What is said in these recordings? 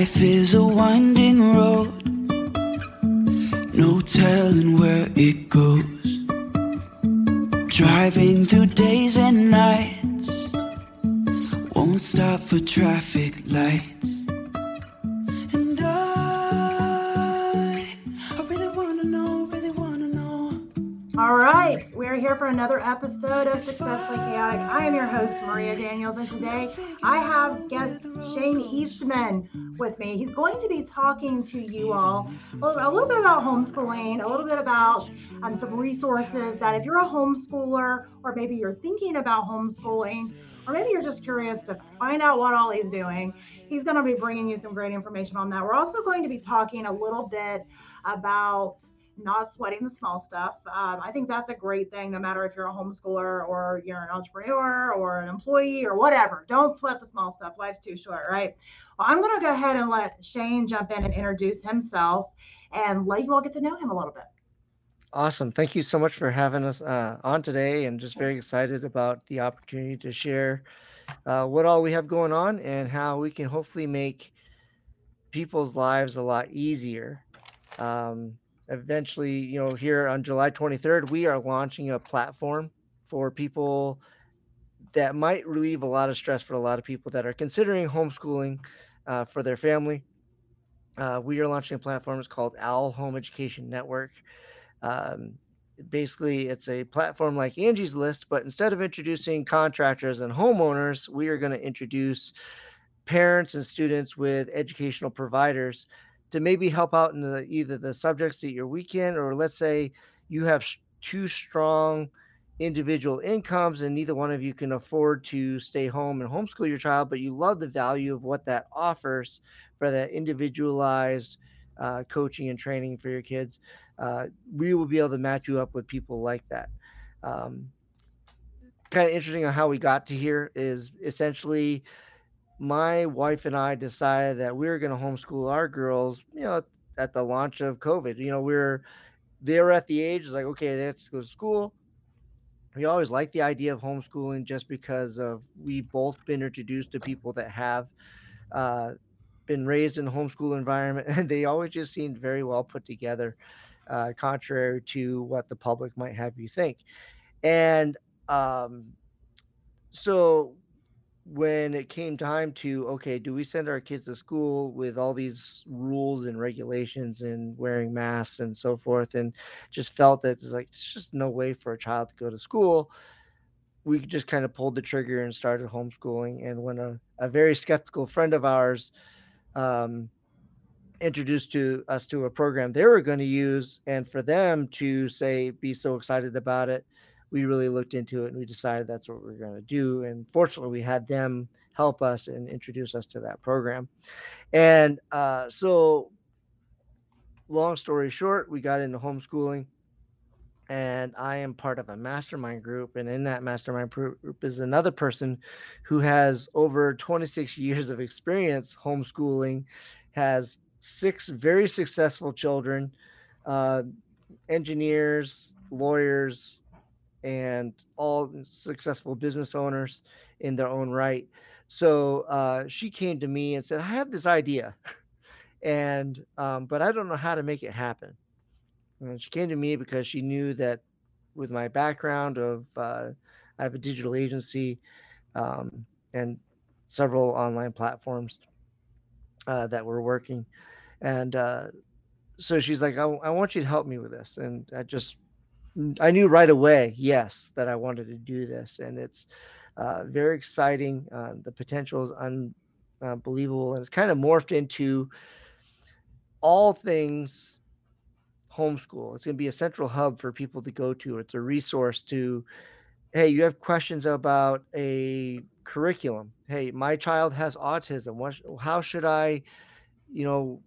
Life is a winding road, no telling where it goes. Driving through days and nights, won't stop for traffic lights. And I, I really wanna know, really wanna know. All right, we're here for another episode of Successfully Chaotic. I am your host, Maria Daniels, and today I have guest Shane Eastman with me. He's going to be talking to you all a little, bit about homeschooling, a little bit about um, some resources that if you're a homeschooler, or maybe you're thinking about homeschooling, or maybe you're just curious to find out what all he's doing, he's going to be bringing you some great information on that. We're also going to be talking a little bit about not sweating the small stuff. Um, I think that's a great thing, no matter if you're a homeschooler or you're an entrepreneur or an employee or whatever. Don't sweat the small stuff. Life's too short, right? Well, I'm going to go ahead and let Shane jump in and introduce himself and let you all get to know him a little bit. Awesome. Thank you so much for having us uh, on today and just very excited about the opportunity to share uh, what all we have going on and how we can hopefully make people's lives a lot easier. Um, eventually, you know, here on July 23rd, we are launching a platform for people that might relieve a lot of stress for a lot of people that are considering homeschooling uh, for their family. Uh, we are launching a platform. It's called Owl Home Education Network. Um, basically, it's a platform like Angie's List, but instead of introducing contractors and homeowners, we are going to introduce parents and students with educational providers to maybe help out in the, either the subjects that you're weak in, or let's say you have two strong individual incomes and neither one of you can afford to stay home and homeschool your child, but you love the value of what that offers for that individualized uh, coaching and training for your kids. Uh, we will be able to match you up with people like that. Um, kind of interesting on how we got to here is essentially my wife and I decided that we were going to homeschool our girls, you know, at the launch of COVID. You know, we are they were at the age like, okay, they have to go to school. We always like the idea of homeschooling just because of we've both been introduced to people that have uh, been raised in a homeschool environment, and they always just seemed very well put together, uh, contrary to what the public might have you think. And um, so when it came time to okay do we send our kids to school with all these rules and regulations and wearing masks and so forth? and just felt that it's like there's just no way for a child to go to school. We just kind of pulled the trigger and started homeschooling and when a, a very skeptical friend of ours um, introduced to us to a program they were going to use and for them to say be so excited about it we really looked into it and we decided that's what we are going to do. And fortunately, we had them help us and introduce us to that program. And uh, so, long story short, we got into homeschooling. And I am part of a mastermind group. And in that mastermind group is another person who has over 26 years of experience homeschooling, has six very successful children, uh, engineers, lawyers, and all successful business owners in their own right. So uh, she came to me and said, "I have this idea, and um, but I don't know how to make it happen." And she came to me because she knew that with my background of uh, I have a digital agency um, and several online platforms uh, that we're working, and uh, so she's like, I, I want you to help me with this," and I just I knew right away, yes, that I wanted to do this, and it's uh, very exciting. Uh, the potential is unbelievable, and it's kind of morphed into all things homeschool. It's going to be a central hub for people to go to. It's a resource to, hey, you have questions about a curriculum. Hey, my child has autism. What, how should I, you know,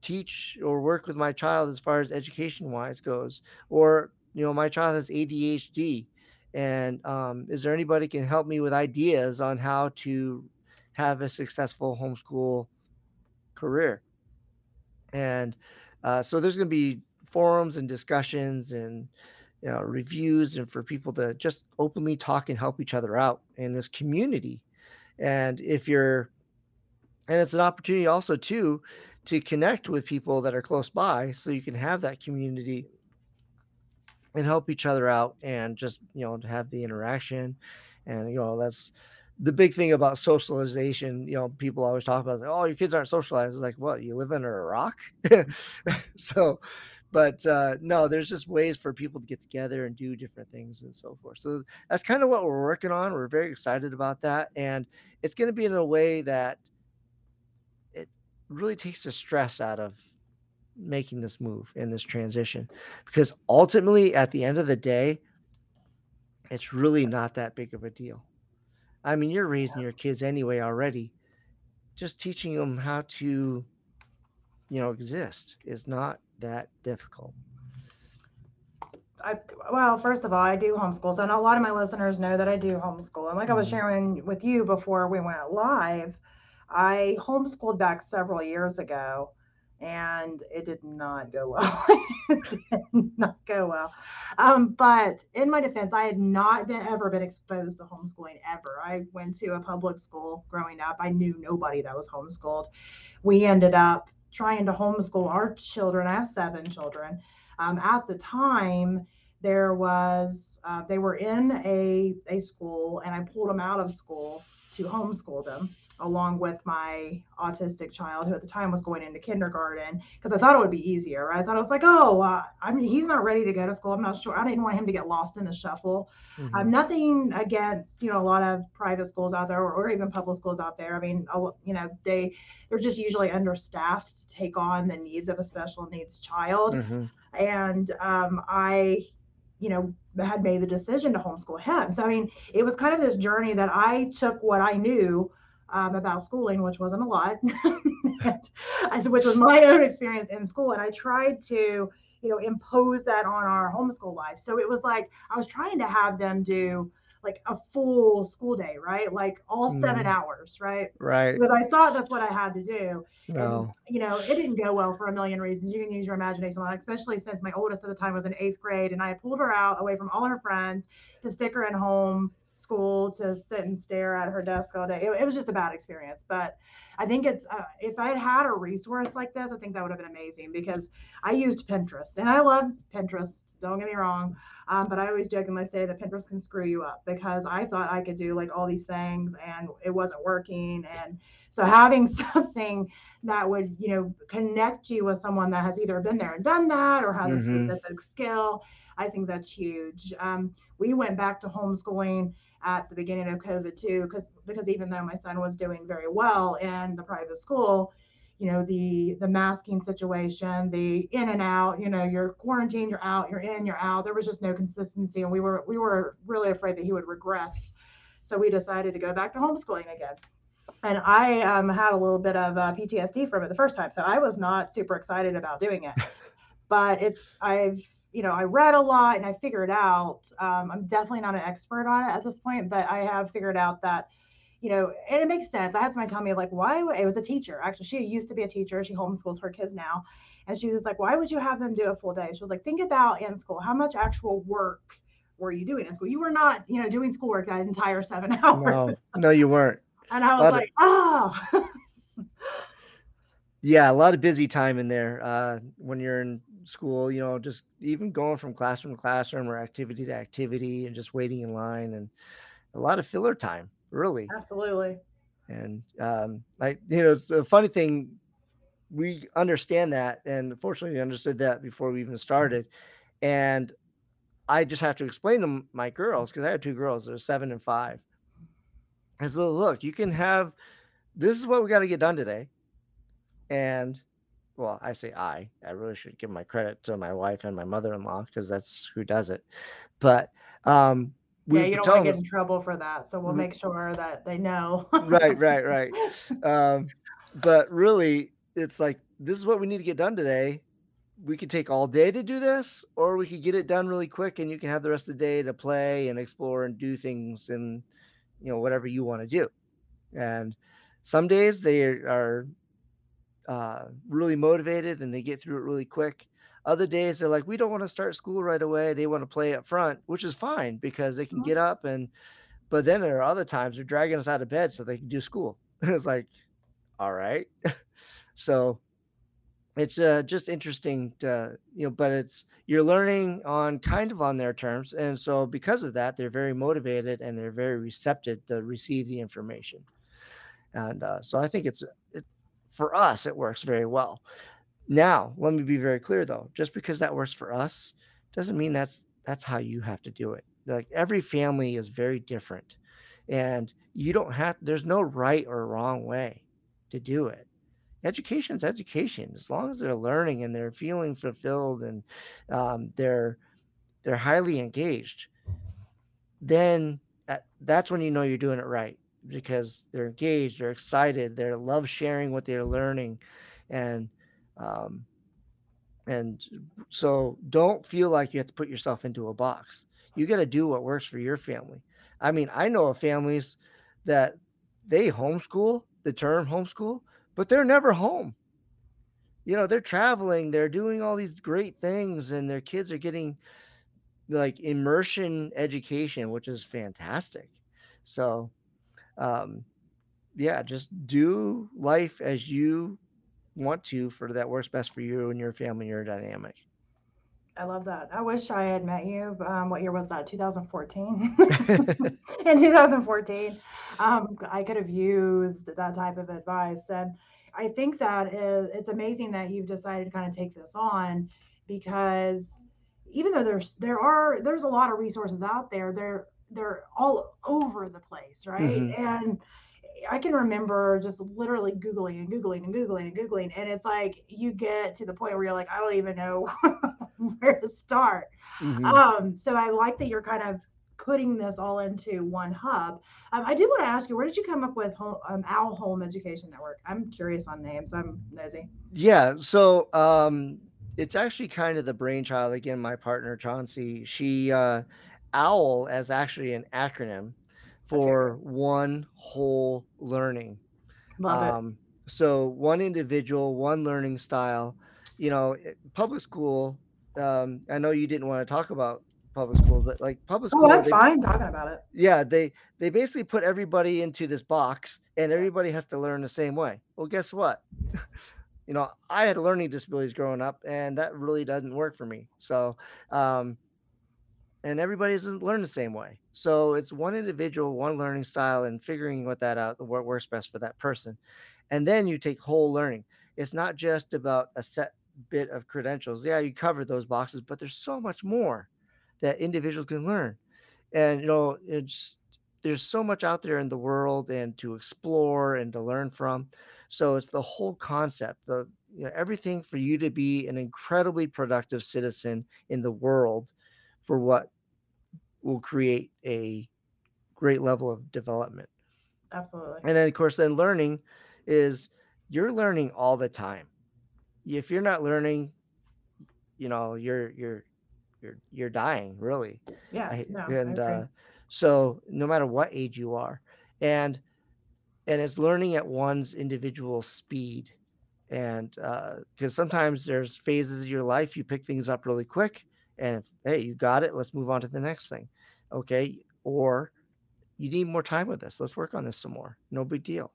teach or work with my child as far as education wise goes? Or you know, my child has ADHD, and um, is there anybody can help me with ideas on how to have a successful homeschool career? And uh, so there's going to be forums and discussions and you know, reviews and for people to just openly talk and help each other out in this community. And if you're and it's an opportunity also too to connect with people that are close by so you can have that community and help each other out and just you know have the interaction and you know that's the big thing about socialization you know people always talk about oh your kids aren't socialized. It's like what you live under a rock? So but uh, no there's just ways for people to get together and do different things and so forth. So that's kind of what we're working on. We're very excited about that and it's going to be in a way that it really takes the stress out of making this move and this transition because ultimately at the end of the day it's really not that big of a deal i mean you're raising your kids anyway already just teaching them how to you know exist is not that difficult I, well, first of all, I do homeschool. So a lot of my listeners know that I do homeschool. And like I was Mhm. sharing with you before we went live, I homeschooled back several years ago and it did not go well. it did not go well. Um, but in my defense, I had not been ever been exposed to homeschooling ever. I went to a public school growing up. I knew nobody that was homeschooled. We ended up trying to homeschool our children. I have seven children. Um, at the time, there was uh, they were in a a school, and I pulled them out of school to homeschool them along with my autistic child who at the time was going into kindergarten because I thought it would be easier. Right? I thought it was like, oh, uh, I mean, he's not ready to go to school. I'm not sure. I didn't want him to get lost in the shuffle. Mhm. Um, nothing against you know a lot of private schools out there or, or even public schools out there. I mean, you know they they're just usually understaffed to take on the needs of a special needs child Mhm. and um, I, you know, had made the decision to homeschool him. So I mean, it was kind of this journey that I took what I knew um, about schooling, which wasn't a lot, and, which was my own experience in school, and I tried to, you know, impose that on our homeschool life. So it was like I was trying to have them do like a full school day, right? Like all seven Mhm. hours, right? right Because I thought that's what I had to do and no you know it didn't go well for a million reasons you can use your imagination a lot especially since my oldest at the time was in eighth grade and i pulled her out away from all her friends to stick her in home school to sit and stare at her desk all day it, it was just a bad experience but i think it's uh, if i had had a resource like this i think that would have been amazing because i used pinterest and i love pinterest don't get me wrong um, but i always jokingly say that pinterest can screw you up because i thought i could do like all these things and it wasn't working and so having something that would you know connect you with someone that has either been there and done that or has a Mhm. specific skill i think that's huge um, we went back to homeschooling at the beginning of covid too because because even though my son was doing very well in the private school you know the the masking situation the in and out you know you're quarantined you're out you're in you're out there was just no consistency and we were we were really afraid that he would regress so we decided to go back to homeschooling again and I um, had a little bit of uh, PTSD from it the first time, so I was not super excited about doing it. But it's I've you know I read a lot and I figured out um, I'm definitely not an expert on it at this point, but I have figured out that you know and it makes sense. I had somebody tell me like why it was a teacher actually she used to be a teacher she homeschools her kids now, and she was like why would you have them do a full day? She was like think about in school how much actual work were you doing in school? You were not you know doing schoolwork that entire seven hours. no no you weren't And I was of- like, oh, Yeah, a lot of busy time in there uh, when you're in school. You know, just even going from classroom to classroom or activity to activity, and just waiting in line, and a lot of filler time, really. absolutely. And um, like you know, it's a funny thing. We understand that, and fortunately, we understood that before we even started. And I just have to explain to my girls because I have two girls. They're seven and five. I said, "Look, you can have. This is what we got to get done today." And well, I say I. I really should give my credit to my wife and my mother-in-law because that's who does it. But um, we yeah, you don't want to get in trouble for that. So we'll Mhm. make sure that they know. Right, right, right. um, but really, it's like this is what we need to get done today. We could take all day to do this, or we could get it done really quick, and you can have the rest of the day to play and explore and do things and you know whatever you want to do. And some days they are uh, really motivated and they get through it really quick. Other days they're like, we don't want to start school right away. They want to play up front, which is fine because they can Mhm. get up and. But then there are other times they're dragging us out of bed so they can do school. it's like, all right. so it's uh, just interesting to you know but it's you're learning on kind of on their terms and so because of that they're very motivated and they're very receptive to receive the information and uh, so i think it's it, for us it works very well. Now let me be very clear though just because that works for us doesn't mean that's that's how you have to do it. Like every family is very different and you don't have there's no right or wrong way to do it. Education is education as long as they're learning and they're feeling fulfilled and um, they're they're highly engaged then that's when you know you're doing it right because they're engaged they're excited they love sharing what they're learning and um, and so don't feel like you have to put yourself into a box you got to do what works for your family i mean i know of families that they homeschool the term homeschool but they're never home. You know, they're traveling, they're doing all these great things, and their kids are getting like immersion education, which is fantastic. So, um, yeah, just do life as you want to for that works best for you and your family, your dynamic. I love that. I wish I had met you. Um, what year was that? 2014. In 2014, um, I could have used that type of advice. And I think that is, it's amazing that you've decided to kind of take this on because even though there's there are there's a lot of resources out there, they're they're all over the place, right? Mm-hmm. And I can remember just literally Googling and Googling and Googling and Googling. And it's like you get to the point where you're like, I don't even know where to start. Mm-hmm. Um, so I like that you're kind of putting this all into one hub. Um, I do want to ask you, where did you come up with home, um, Owl Home Education Network? I'm curious on names. I'm nosy. Yeah. So um, it's actually kind of the brainchild. Again, my partner, Chauncey, she, uh, OWL as actually an acronym for okay. one whole learning. Love um, it. So one individual, one learning style. You know, eh, public school. Um, I know you didn't want to talk about public school, but like public school. Oh, I'm they, fine talking about it. Yeah, they they basically put everybody into this box, and everybody has to learn the same way. Well, guess what? you know, I had learning disabilities growing up, and that really doesn't work for me. So, um, and everybody doesn't learn the same way. So it's one individual, one learning style, and figuring what that out, what works best for that person. And then you take whole learning. It's not just about a set bit of credentials. Yeah, you cover those boxes, but there's so much more that individuals can learn. And you know, it's there's so much out there in the world and to explore and to learn from. So it's the whole concept, the you know, everything for you to be an incredibly productive citizen in the world for what will create a great level of development. Absolutely. And then, of course, then learning is you're learning all the time. If you're not learning, you know, you're you're you're you're dying, really. Yeah. I, no, and uh, so, no matter what age you are, and and it's learning at one's individual speed, and because uh, sometimes there's phases of your life you pick things up really quick, and if, hey, you got it, let's move on to the next thing. Okay or you need more time with this let's work on this some more no big deal.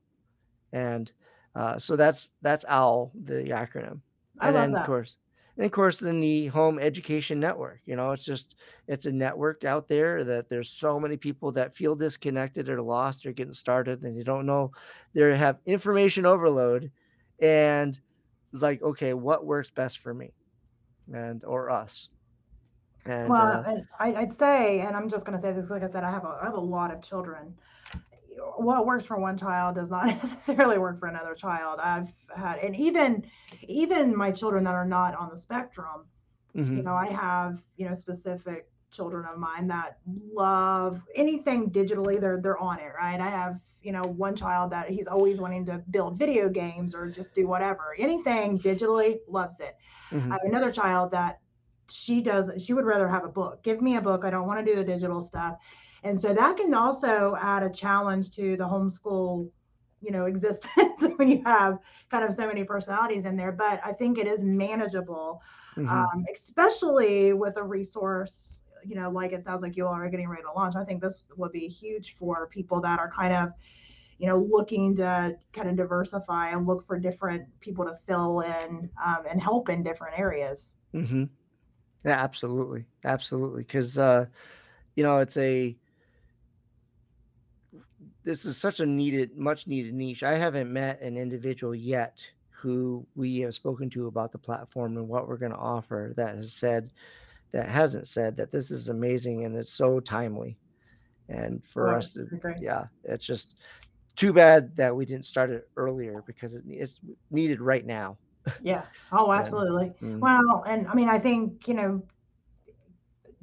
And uh, so that's that's owl the acronym. I and love then that. of course and of course then the home education network you know it's just it's a network out there that there's so many people that feel disconnected or lost or getting started and you don't know they have information overload and it's like okay what works best for me and or us and Well, uh, I, I'd say, and I'm just going to say this, like I said, I have a, I have a lot of children. What works for one child does not necessarily work for another child. I've had, and even, even my children that are not on the spectrum, you mhm, know, I have, you know, specific children of mine that love anything digitally. They're, they're on it, right? I have, you know, one child that he's always wanting to build video games or just do whatever. Anything digitally loves it. I mhm, have another child that she does she would rather have a book give me a book i don't want to do the digital stuff and so that can also add a challenge to the homeschool you know existence when you have kind of so many personalities in there but i think it is manageable mhm. um, especially with a resource you know like it sounds like you all are getting ready to launch i think this would be huge for people that are kind of you know, looking to kind of diversify and look for different people to fill in um, and help in different areas. Mm-hmm. Yeah, absolutely, absolutely. Because uh, you know, it's a this is such a needed, much needed niche. I haven't met an individual yet who we have spoken to about the platform and what we're going to offer that has said that hasn't said that this is amazing and it's so timely. And for Right. us to, yeah, it's just too bad that we didn't start it earlier because it, it's needed right now. Yeah. Oh, absolutely. mm, Well, and I mean, I think, you know,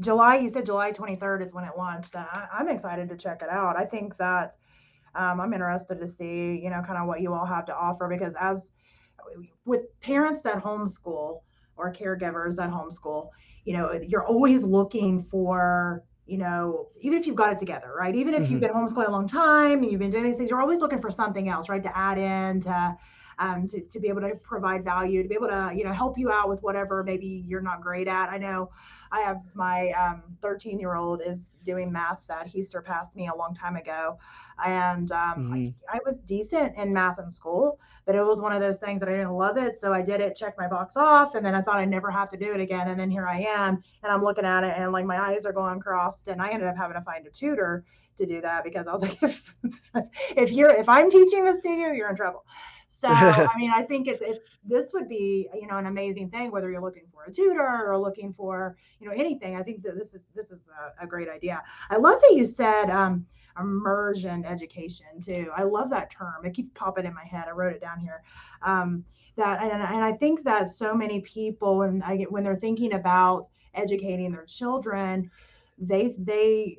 July, you said July 23rd is when it launched. I, I'm excited to check it out. I think that um, I'm interested to see, you know, kind of what you all have to offer because as with parents that homeschool or caregivers that homeschool, you know, you're always looking for, you know, even if you've got it together, right? Even if you've mhm, been homeschooling a long time and you've been doing these things, you're always looking for something else, right? To add in, to um, to, to be able to provide value, to be able to, you know, help you out with whatever maybe you're not great at. I know I have my 13 year old is doing math that he surpassed me a long time ago. And um, I, mhm, I was decent in math in school, but it was one of those things that I didn't love it. So I did it, checked my box off, and then I thought I'd never have to do it again. And then here I am, and I'm looking at it, and like my eyes are going crossed. And I ended up having to find a tutor to do that because I was like, if, if you're if I'm teaching this to you, you're in trouble. So I mean, I think it's it's this would be you know an amazing thing whether you're looking for a tutor or looking for you know anything. I think that this is this is a, a great idea. I love that you said um, immersion education too. I love that term. It keeps popping in my head. I wrote it down here. Um, that and, and I think that so many people when I get when they're thinking about educating their children, they they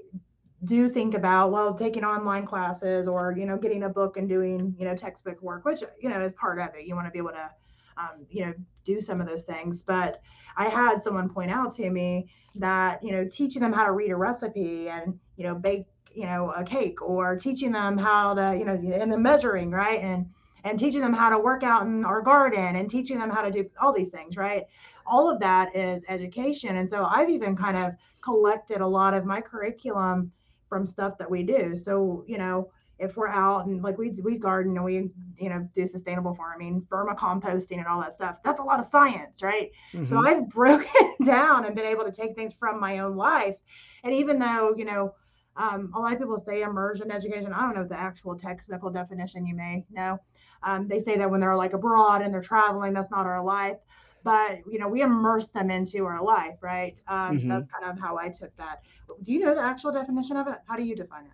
do think about well taking online classes or you know getting a book and doing you know textbook work which you know is part of it. You want to be able to um, you know do some of those things. But i had someone point out to me that you know teaching them how to read a recipe and you know bake you know a cake or teaching them how to you know and the measuring right? And and teaching them how to work out in our garden and teaching them how to do all these things right? All of that is education. And so i've even kind of collected a lot of my curriculum from stuff that we do. So, you know, if we're out and like we we garden and we you know do sustainable farming, vermicomposting and all that stuff, that's a lot of science, right? So mhm, I've broken down and been able to take things from my own life. And even though, you know, um, a lot of people say immersion education, I don't know the actual technical definition you may know. Um, they say that when they're like abroad and they're traveling, that's not our life. But you know, we immerse them into our life, right? Um, mhm. that's kind of how I took that. Do you know the actual definition of it? How do you define it?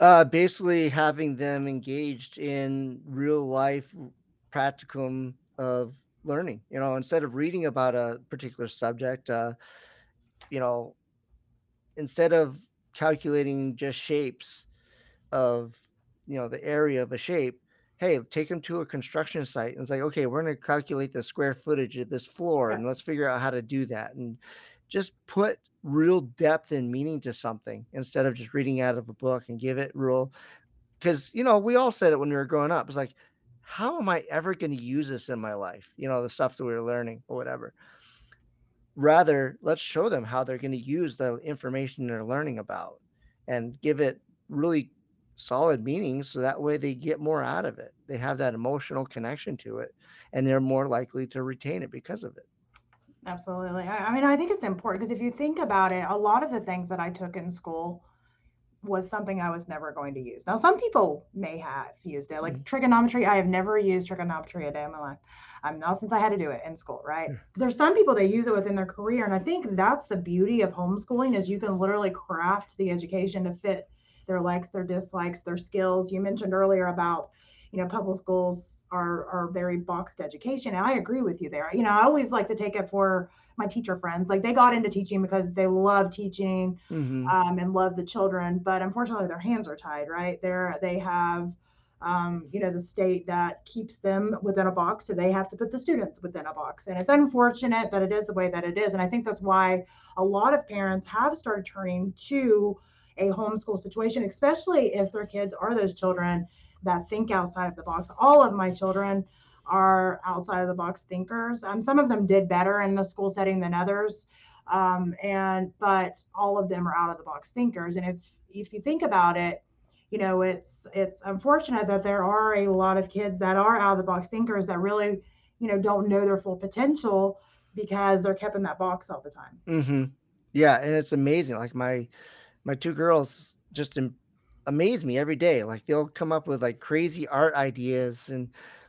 Uh, basically having them engaged in real life practicum of learning. You know, instead of reading about a particular subject, uh, you know, instead of calculating just shapes of you know the area of a shape hey take them to a construction site and it's like okay we're going to calculate the square footage of this floor and let's figure out how to do that. And just put real depth and meaning to something instead of just reading out of a book and give it real because you know we all said it when we were growing up it's like how am i ever going to use this in my life? You know the stuff that we were learning or whatever. Rather let's show them how they're going to use the information they're learning about and give it really solid meaning so that way they get more out of it they have that emotional connection to it and they're more likely to retain it because of it Absolutely. I, mean, I think it's important because if you think about it, a lot of the things that I took in school was something I was never going to use. Now, some people may have used it, like Mhm. trigonometry. I have never used trigonometry a day in my life. Um, not since I had to do it in school, right? Yeah. There's some people that use it within their career, and I think that's the beauty of homeschooling is you can literally craft the education to fit their likes, their dislikes, their skills. You mentioned earlier about you know public schools are are very boxed education, and I agree with you there. You know, I always like to take it for my teacher friends. Like they got into teaching because they love teaching hmm um, and love the children, but unfortunately their hands are tied, right? They're they have um, you know the state that keeps them within a box, so they have to put the students within a box, and it's unfortunate, but it is the way that it is, and I think that's why a lot of parents have started turning to a homeschool situation, especially if their kids are those children that think outside of the box. All of my children are outside of the box thinkers. Um, some of them did better in the school setting than others um, and but all of them are out of the box thinkers and if if you think about it you know, it's it's unfortunate that there are a lot of kids that are out of the box thinkers that really, you know, don't know their full potential because they're kept in that box all the time. Mm-hmm. Yeah, and it's amazing. Like my my two girls just amaze me every day. Like they'll come up with like crazy art ideas and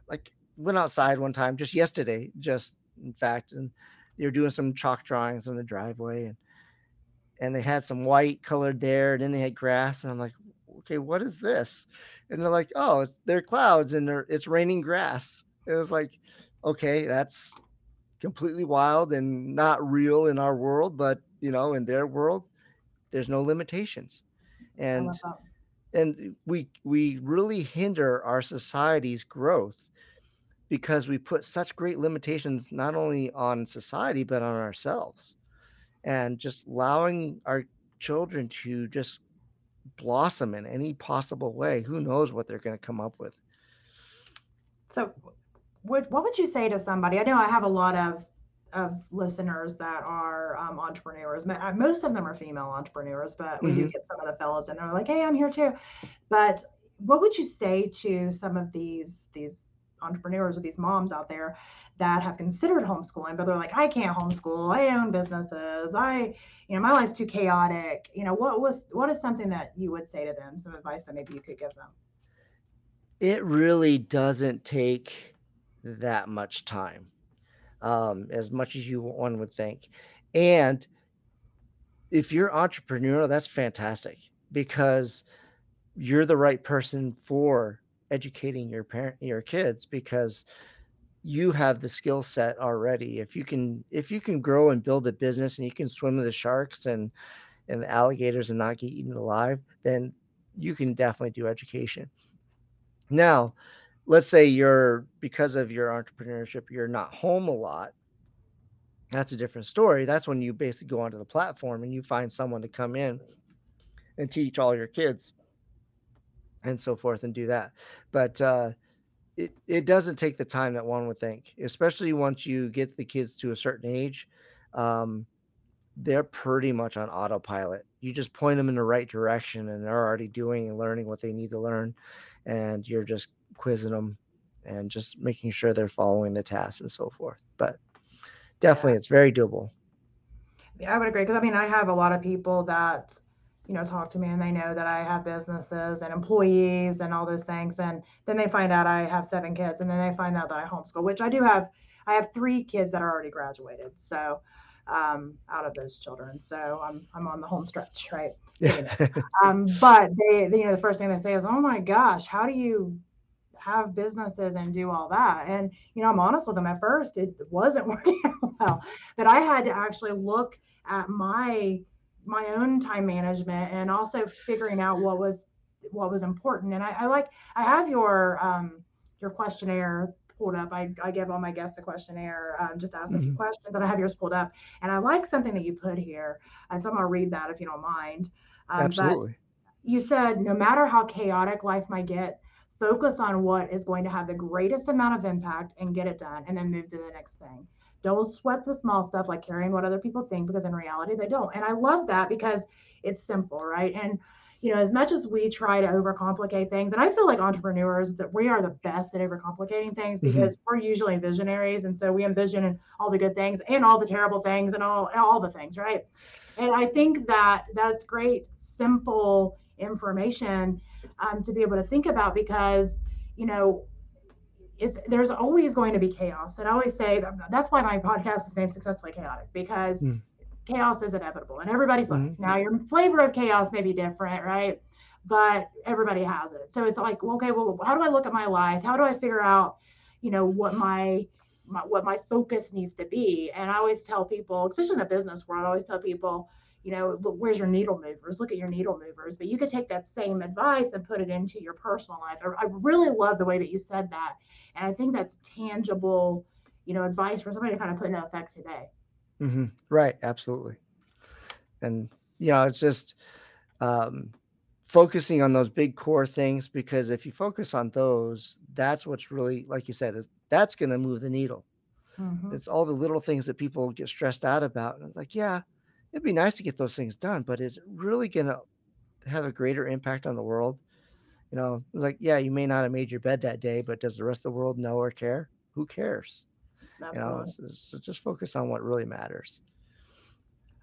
like went outside one time just yesterday, just in fact, and they were doing some chalk drawings on the driveway and and they had some white colored there and then they had grass and I'm like, okay, what is this? And they're like, oh, it's they're clouds and they're, it's raining grass. It was like, okay, that's completely wild and not real in our world, but you know, in their world, there's no limitations. And and we we really hinder our society's growth because we put such great limitations not only on society but on ourselves. And just allowing our children to just blossom in any possible way who knows what they're going to come up with. So what, what would you say to somebody? I know i have a lot of of listeners that are um, entrepreneurs. Uh, most of them are female entrepreneurs, but we mm-hmm. do get some of the fellows and they're like, "Hey, I'm here too." But what would you say to some of these these entrepreneurs or these moms out there that have considered homeschooling, but they're like, "I can't homeschool. I own businesses. I, you know, my life's too chaotic." You know, what was what is something that you would say to them? Some advice that maybe you could give them. It really doesn't take that much time um, as much as you one would think. And if you're entrepreneurial, that's fantastic because you're the right person for educating your parent your kids because you have the skill set already if you can if you can grow and build a business and you can swim with the sharks and and the alligators and not get eaten alive then you can definitely do education now let's say you're because of your entrepreneurship you're not home a lot that's a different story. That's when you basically go onto the platform and you find someone to come in and teach all your kids and so forth and do that. But uh it, it doesn't take the time that one would think especially once you get the kids to a certain age um they're pretty much on autopilot. You just point them in the right direction and they're already doing and learning what they need to learn and you're just quizzing them and just making sure they're following the tasks and so forth. But definitely, it's very doable. Yeah, I would agree because I mean, I have a lot of people that you know talk to me and they know that I have businesses and employees and all those things, and then they find out I have seven kids, and then they find out that I homeschool, which I do have. I have three kids that are already graduated, so um, out of those children. So I'm I'm on the home stretch, right? Yeah. um, but they, they, you know, the first thing they say is, "Oh my gosh, how do you have businesses and do all that. And, you know, I'm honest with them at first, it wasn't working well, but I had to actually look at my, my own time management and also figuring out what was, what was important. And I, I like, I have your, um, your questionnaire pulled up. I, I give all my guests a questionnaire, um, just ask mm-hmm. a few mm-hmm. questions and I have yours pulled up. And I like something that you put here. And so I'm to read that if you don't mind. Um, Absolutely. you said, no matter how chaotic life might get, focus on what is going to have the greatest amount of impact and get it done and then move to the next thing don't sweat the small stuff like caring what other people think because in reality they don't and i love that because it's simple right and you know as much as we try to overcomplicate things and i feel like entrepreneurs that we are the best at overcomplicating things mm-hmm. because mm-hmm. we're usually visionaries and so we envision all the good things and all the terrible things and all all the things right and i think that that's great simple information um, to be able to think about because you know it's there's always going to be chaos. And i always say that's why my podcast is named successfully chaotic because mm. chaos is inevitable and everybody's mm-hmm. life now your flavor of chaos may be different right? But everybody has it. So it's like okay well how do i look at my life? How do i figure out you know what my, my what my focus needs to be? And i always tell people especially in the business world i always tell people you know, look, where's your needle movers? Look at your needle movers. But you could take that same advice and put it into your personal life. I, I really love the way that you said that. And I think that's tangible, you know, advice for somebody to kind of put into effect today. Mm-hmm. Right. Absolutely. And, you know, it's just um, focusing on those big core things because if you focus on those, that's what's really, like you said, that's going to move the needle. Mm-hmm. It's all the little things that people get stressed out about. And it's like, yeah, it'd be nice to get those things done, but is it really going to have a greater impact on the world? You know, it's like, yeah, you may not have made your bed that day, but does the rest of the world know or care? Who cares? Absolutely. You know, so, so just focus on what really matters.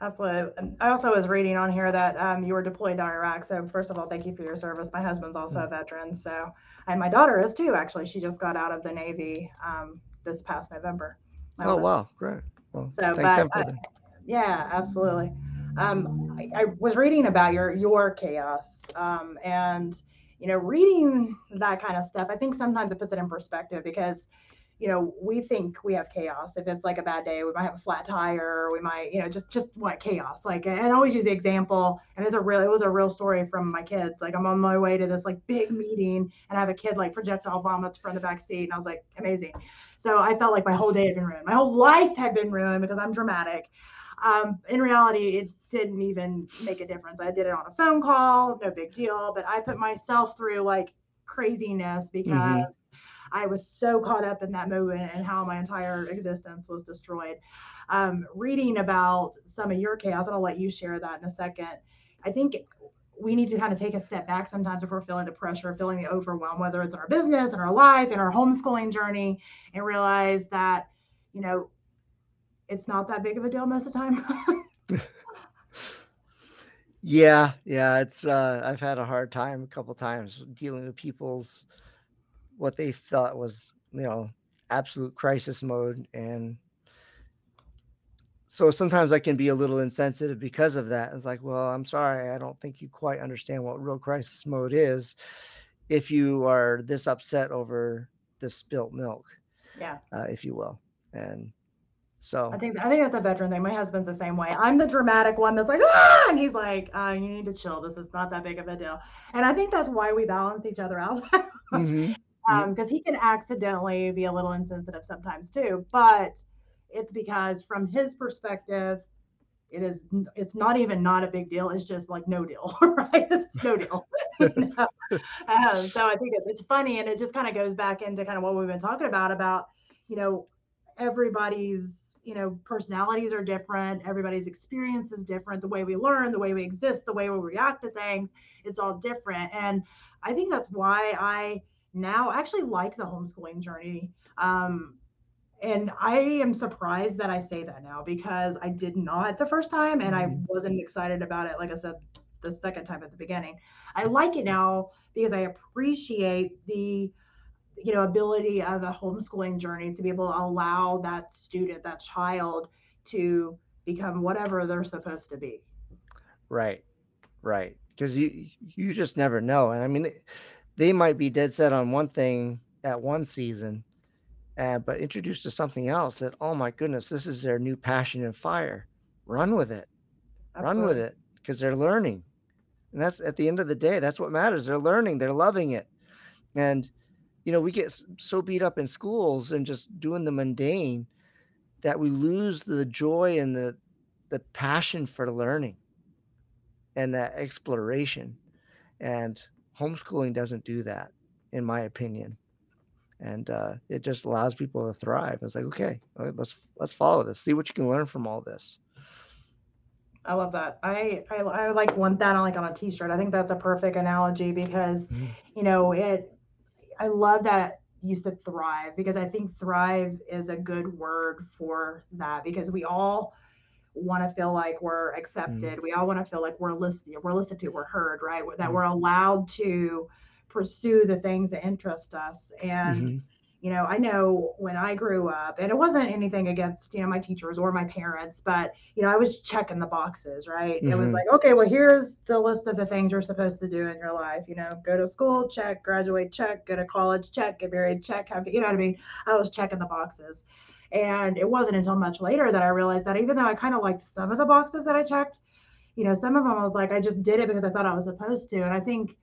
Absolutely. I also was reading on here that um, you were deployed to Iraq. So first of all, thank you for your service. My husband's also a Mm. veteran. So, and my daughter is too. Actually, she just got out of the Navy um, this past November. Oh wow, great. Well, So, thank but them for I- Yeah, absolutely. Um, I, I was reading about your your chaos, um, and you know, reading that kind of stuff. I think sometimes it puts it in perspective because, you know, we think we have chaos. If it's like a bad day, we might have a flat tire. We might, you know, just just what chaos. Like, I always use the example, and it's a real it was a real story from my kids. Like, I'm on my way to this like big meeting, and I have a kid like projectile vomits from the back seat, and I was like, amazing. So I felt like my whole day had been ruined. My whole life had been ruined because I'm dramatic. Um, in reality, it didn't even make a difference. I did it on a phone call, no big deal, but I put myself through like craziness because I was so caught up in that moment and how my entire existence was destroyed. Um, reading about some of your chaos, and I'll let you share that in a second. I think we need to kind of take a step back sometimes if we're feeling the pressure, feeling the overwhelm, whether it's in our business, in our life, in our homeschooling journey, and realize that, you know, it's not that big of a deal most of the time. Yeah, yeah, it's uh I've had a hard time a couple times dealing with people's what they thought was, you know, absolute crisis mode and so sometimes I can be a little insensitive because of that. It's like, well, I'm sorry, I don't think you quite understand what real crisis mode is if you are this upset over the spilt milk, yeah. uh, if you will. And so I think I think that's a veteran thing. My husband's the same way. I'm the dramatic one that's like, ah, and he's like, uh, you need to chill. This is not that big of a deal. And I think that's why we balance each other out. Mhm. um, because he can accidentally be a little insensitive sometimes too. But it's because from his perspective, it is it's not even not a big deal. It's just like no deal, right? It's no deal. you know? um, so I think it's, it's funny, and it just kind of goes back into kind of what we've been talking about about you know everybody's you know personalities are different everybody's experience is different the way we learn the way we exist the way we react to things it's all different. And i think that's why i now actually like the homeschooling journey. Um, and i am surprised that i say that now because i did not the first time and i Mhm. wasn't excited about it like i said the second time at the beginning. I like it now because i appreciate the you know ability of a homeschooling journey to be able to allow that student that child to become whatever they're supposed to be Right, right. Because you you just never know, and I mean, they might be dead set on one thing at one season, uh, but introduced to something else that oh my goodness, this is their new passion and fire. Run with it, run with it, because they're learning, and that's at the end of the day, that's what matters. They're learning, they're loving it, and you know we get so beat up in schools and just doing the mundane that we lose the joy and the the passion for learning and that exploration. And homeschooling doesn't do that, in my opinion. And uh, it just allows people to thrive. It's like, okay, right, let's let's follow this. See what you can learn from all this. i love that i i, I like want that on like on a t-shirt i think that's a perfect analogy because Mhm. you know it i love that you said thrive because i think thrive is a good word for that because we all want to feel like we're accepted we all want to feel like we're listened we're listened to we're heard right that Mhm. we're allowed to pursue the things that interest us and Mhm. You know i know when i grew up and it wasn't anything against you know my teachers or my parents but you know i was checking the boxes right? It was Mhm. like okay well here's the list of the things you're supposed to do in your life you know go to school check graduate check go to college check get married check have you know what i mean? I was checking the boxes. And it wasn't until much later that i realized that even though i kind of liked some of the boxes that i checked you know some of them i was like i just did it because i thought i was supposed to. And i think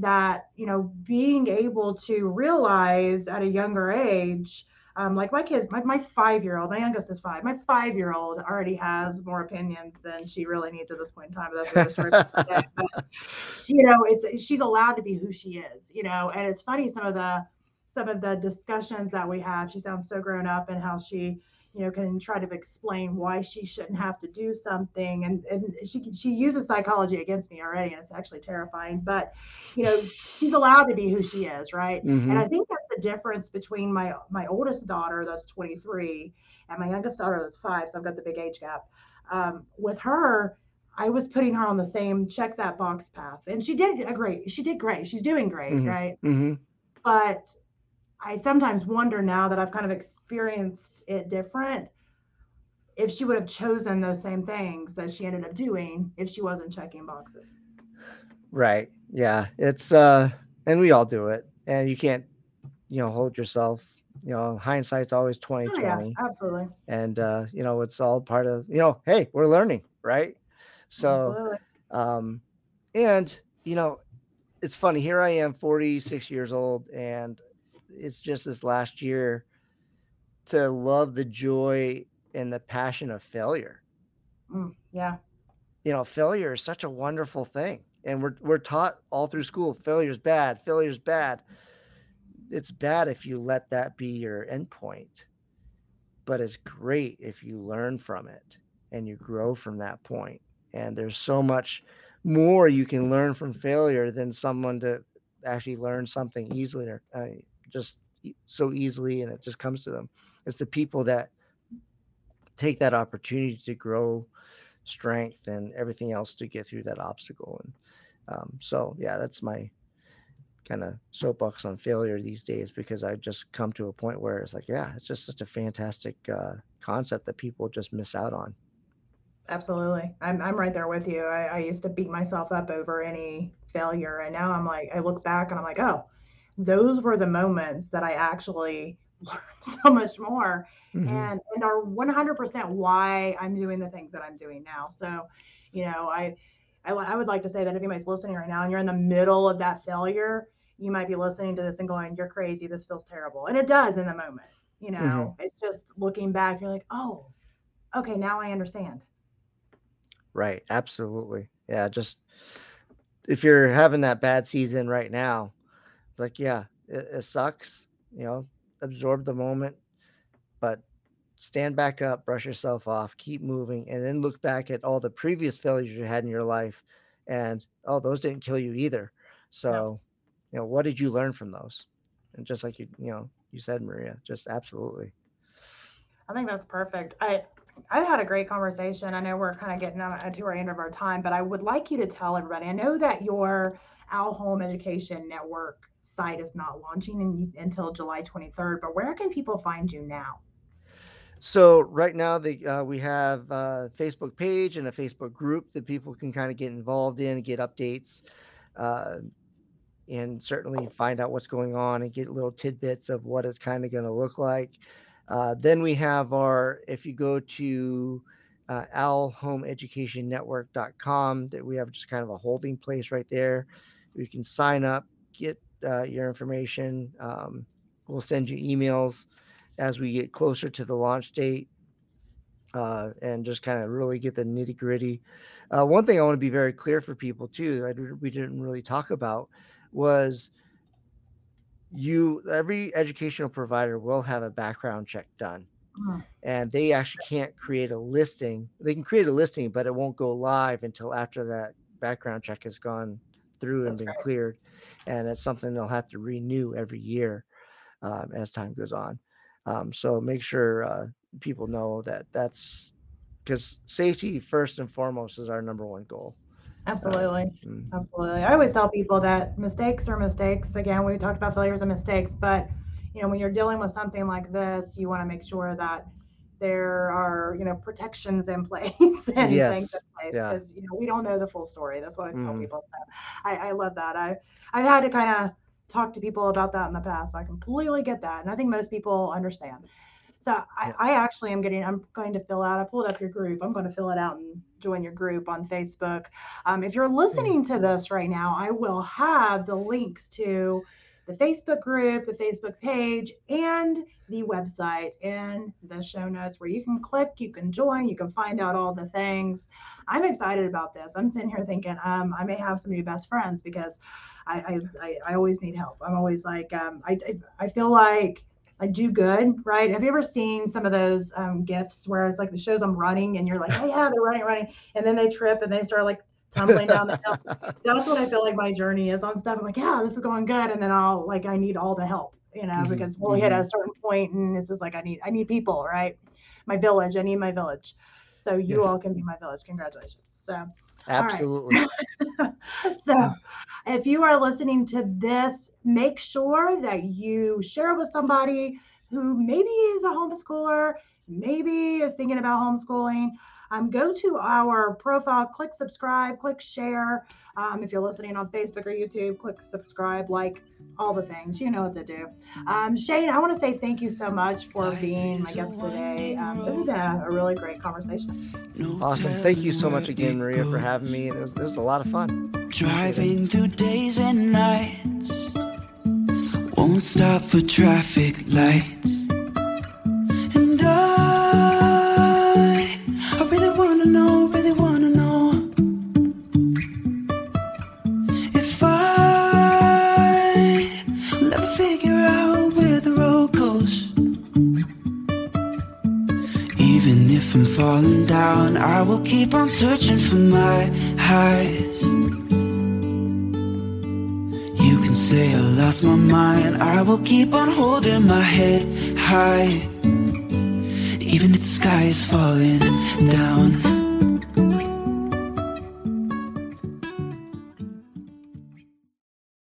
that you know being able to realize at a younger age um, like my kids my, my five year old my youngest is five my five year old already has more opinions than she really needs at this point in time that's another story for another day. But you know it's she's allowed to be who she is you know and it's funny some of the some of the discussions that we have she sounds so grown up and how she you know, can try to explain why she shouldn't have to do something. And, and she, she uses psychology against me already. And it's actually terrifying, but you know, she's allowed to be who she is. Right. Mhm. And I think that's the difference between my, my oldest daughter that's 23 and my youngest daughter that's five. So I've got the big age gap. Um, with her, I was putting her on the same check that box path, and she did a great. She did great. She's doing great, Mhm. right? hmm But I sometimes wonder now that I've kind of experienced it different. If she would have chosen those same things that she ended up doing if she wasn't checking boxes. Right. Yeah. It's uh and we all do it. And you can't, you know, hold yourself. You know, hindsight's always Oh, yeah, absolutely. And uh, you know, it's all part of, you know, hey, we're learning, right? So Absolutely. um and you know, it's funny, here I am 46 years old, and it's just this last year to love the joy and the passion of failure. Mm, yeah. you know, failure is such a wonderful thing. And we're we're taught all through school, failure's bad, failure's bad. It's bad if you let that be your endpoint. But it's great if you learn from it and you grow from that point. And there's so much more you can learn from failure than someone to actually learn something easily or uh, just so easily and it just comes to them. It's the people that take that opportunity to grow strength and everything else to get through that obstacle. And um, so, yeah, that's my kind of soapbox on failure these days because I've just come to a point where it's like, yeah, it's just such a fantastic uh, concept that people just miss out on. Absolutely. I'm I'm right there with you. I, I used to beat myself up over any failure. And now I'm like, I look back and I'm like, oh, those were the moments that I actually learned so much more Mhm. and and are 100% why I'm doing the things that I'm doing now. So, you know, I I, I would like to say that if anybody's listening right now and you're in the middle of that failure, you might be listening to this and going, "You're crazy. This feels terrible," and it does in the moment. You know, it's just looking back. You're like, "Oh, okay, now I understand." Right. Absolutely. Yeah. Just if you're having that bad season right now, it's like, yeah, it, it sucks, you know, absorb the moment, but stand back up, brush yourself off, keep moving, and then look back at all the previous failures you had in your life. And oh, those didn't kill you either. So, you know, what did you learn from those? And just like you, you know, you said, Maria, just absolutely. I think that's perfect. I I've had a great conversation. I know we're kind of getting on uh, to our end of our time, but I would like you to tell everybody. I know that your OWL Home Education Network site is not launching in, until July 23rd, but where can people find you now? So right now, the uh, we have a Facebook page and a Facebook group that people can kind of get involved in, get updates, uh, and certainly find out what's going on and get little tidbits of what it's kind of going to look like. Uh, then we have our, if you go to uh, owlhomeeducationnetwork.com, that we have just kind of a holding place right there. You can sign up, get uh, your information. Um, we'll send you emails as we get closer to the launch date uh, and just kind of really get the nitty gritty. Uh, one thing I want to be very clear for people too, that we didn't really talk about was you every educational provider will have a background check done Mm. and they actually can't create a listing they can create a listing but it won't go live until after that background check has gone through and That's been right. cleared and it's something they'll have to renew every year um, as time goes on um, so make sure uh, people know that that's because safety first and foremost is our number one goal Absolutely. Mm. Absolutely. I always tell people that mistakes are mistakes. Again, we talked about failures and mistakes, but you know, when you're dealing with something like this, you want to make sure that there are, you know, protections in place and Yes. things in place Yeah. because you know we don't know the full story. That's what I tell Mhm. people. So I, I love that. I I've had to kind of talk to people about that in the past. So I completely get that, and I think most people understand. So I, Yeah. I actually am getting. I'm going to fill out. I pulled up your group. I'm going to fill it out and join your group on Facebook. Um, if you're listening to this right now, I will have the links to the Facebook group, the Facebook page, and the website in the show notes where you can click, you can join, you can find out all the things. I'm excited about this. I'm sitting here thinking um, I may have some new best friends because I, I, I, always need help. I'm always like, um, I, I, I feel like I do good, right? Have you ever seen some of those um, gifts where it's like the shows I'm running and you're like, oh yeah, they're running, running, and then they trip and they start like tumbling down the hill. That's what I feel like my journey is on stuff. I'm like, yeah, this is going good, and then I'll like I need all the help, you know, mm-hmm. because we'll hit a mm-hmm. certain point and it's just like I need I need people, right? My village, I need my village. So you yes. all can be my village. Congratulations. So absolutely. so if you are listening to this, make sure that you share with somebody who maybe is a homeschooler, maybe is thinking about homeschooling. Um, go to our profile, click subscribe, click share. Um, if you're listening on Facebook or YouTube, click subscribe, like all the things. You know what to do. Um, Shane, I want to say thank you so much for being my guest today. Um, this has been a, a, really great conversation. Awesome. Thank you so much again, Maria, for having me. It was, it was a lot of fun. Driving through days and nights, won't stop for traffic lights. Keep on searching for my highs. You can say I lost my mind. I will keep on holding my head high. Even if the sky is falling down.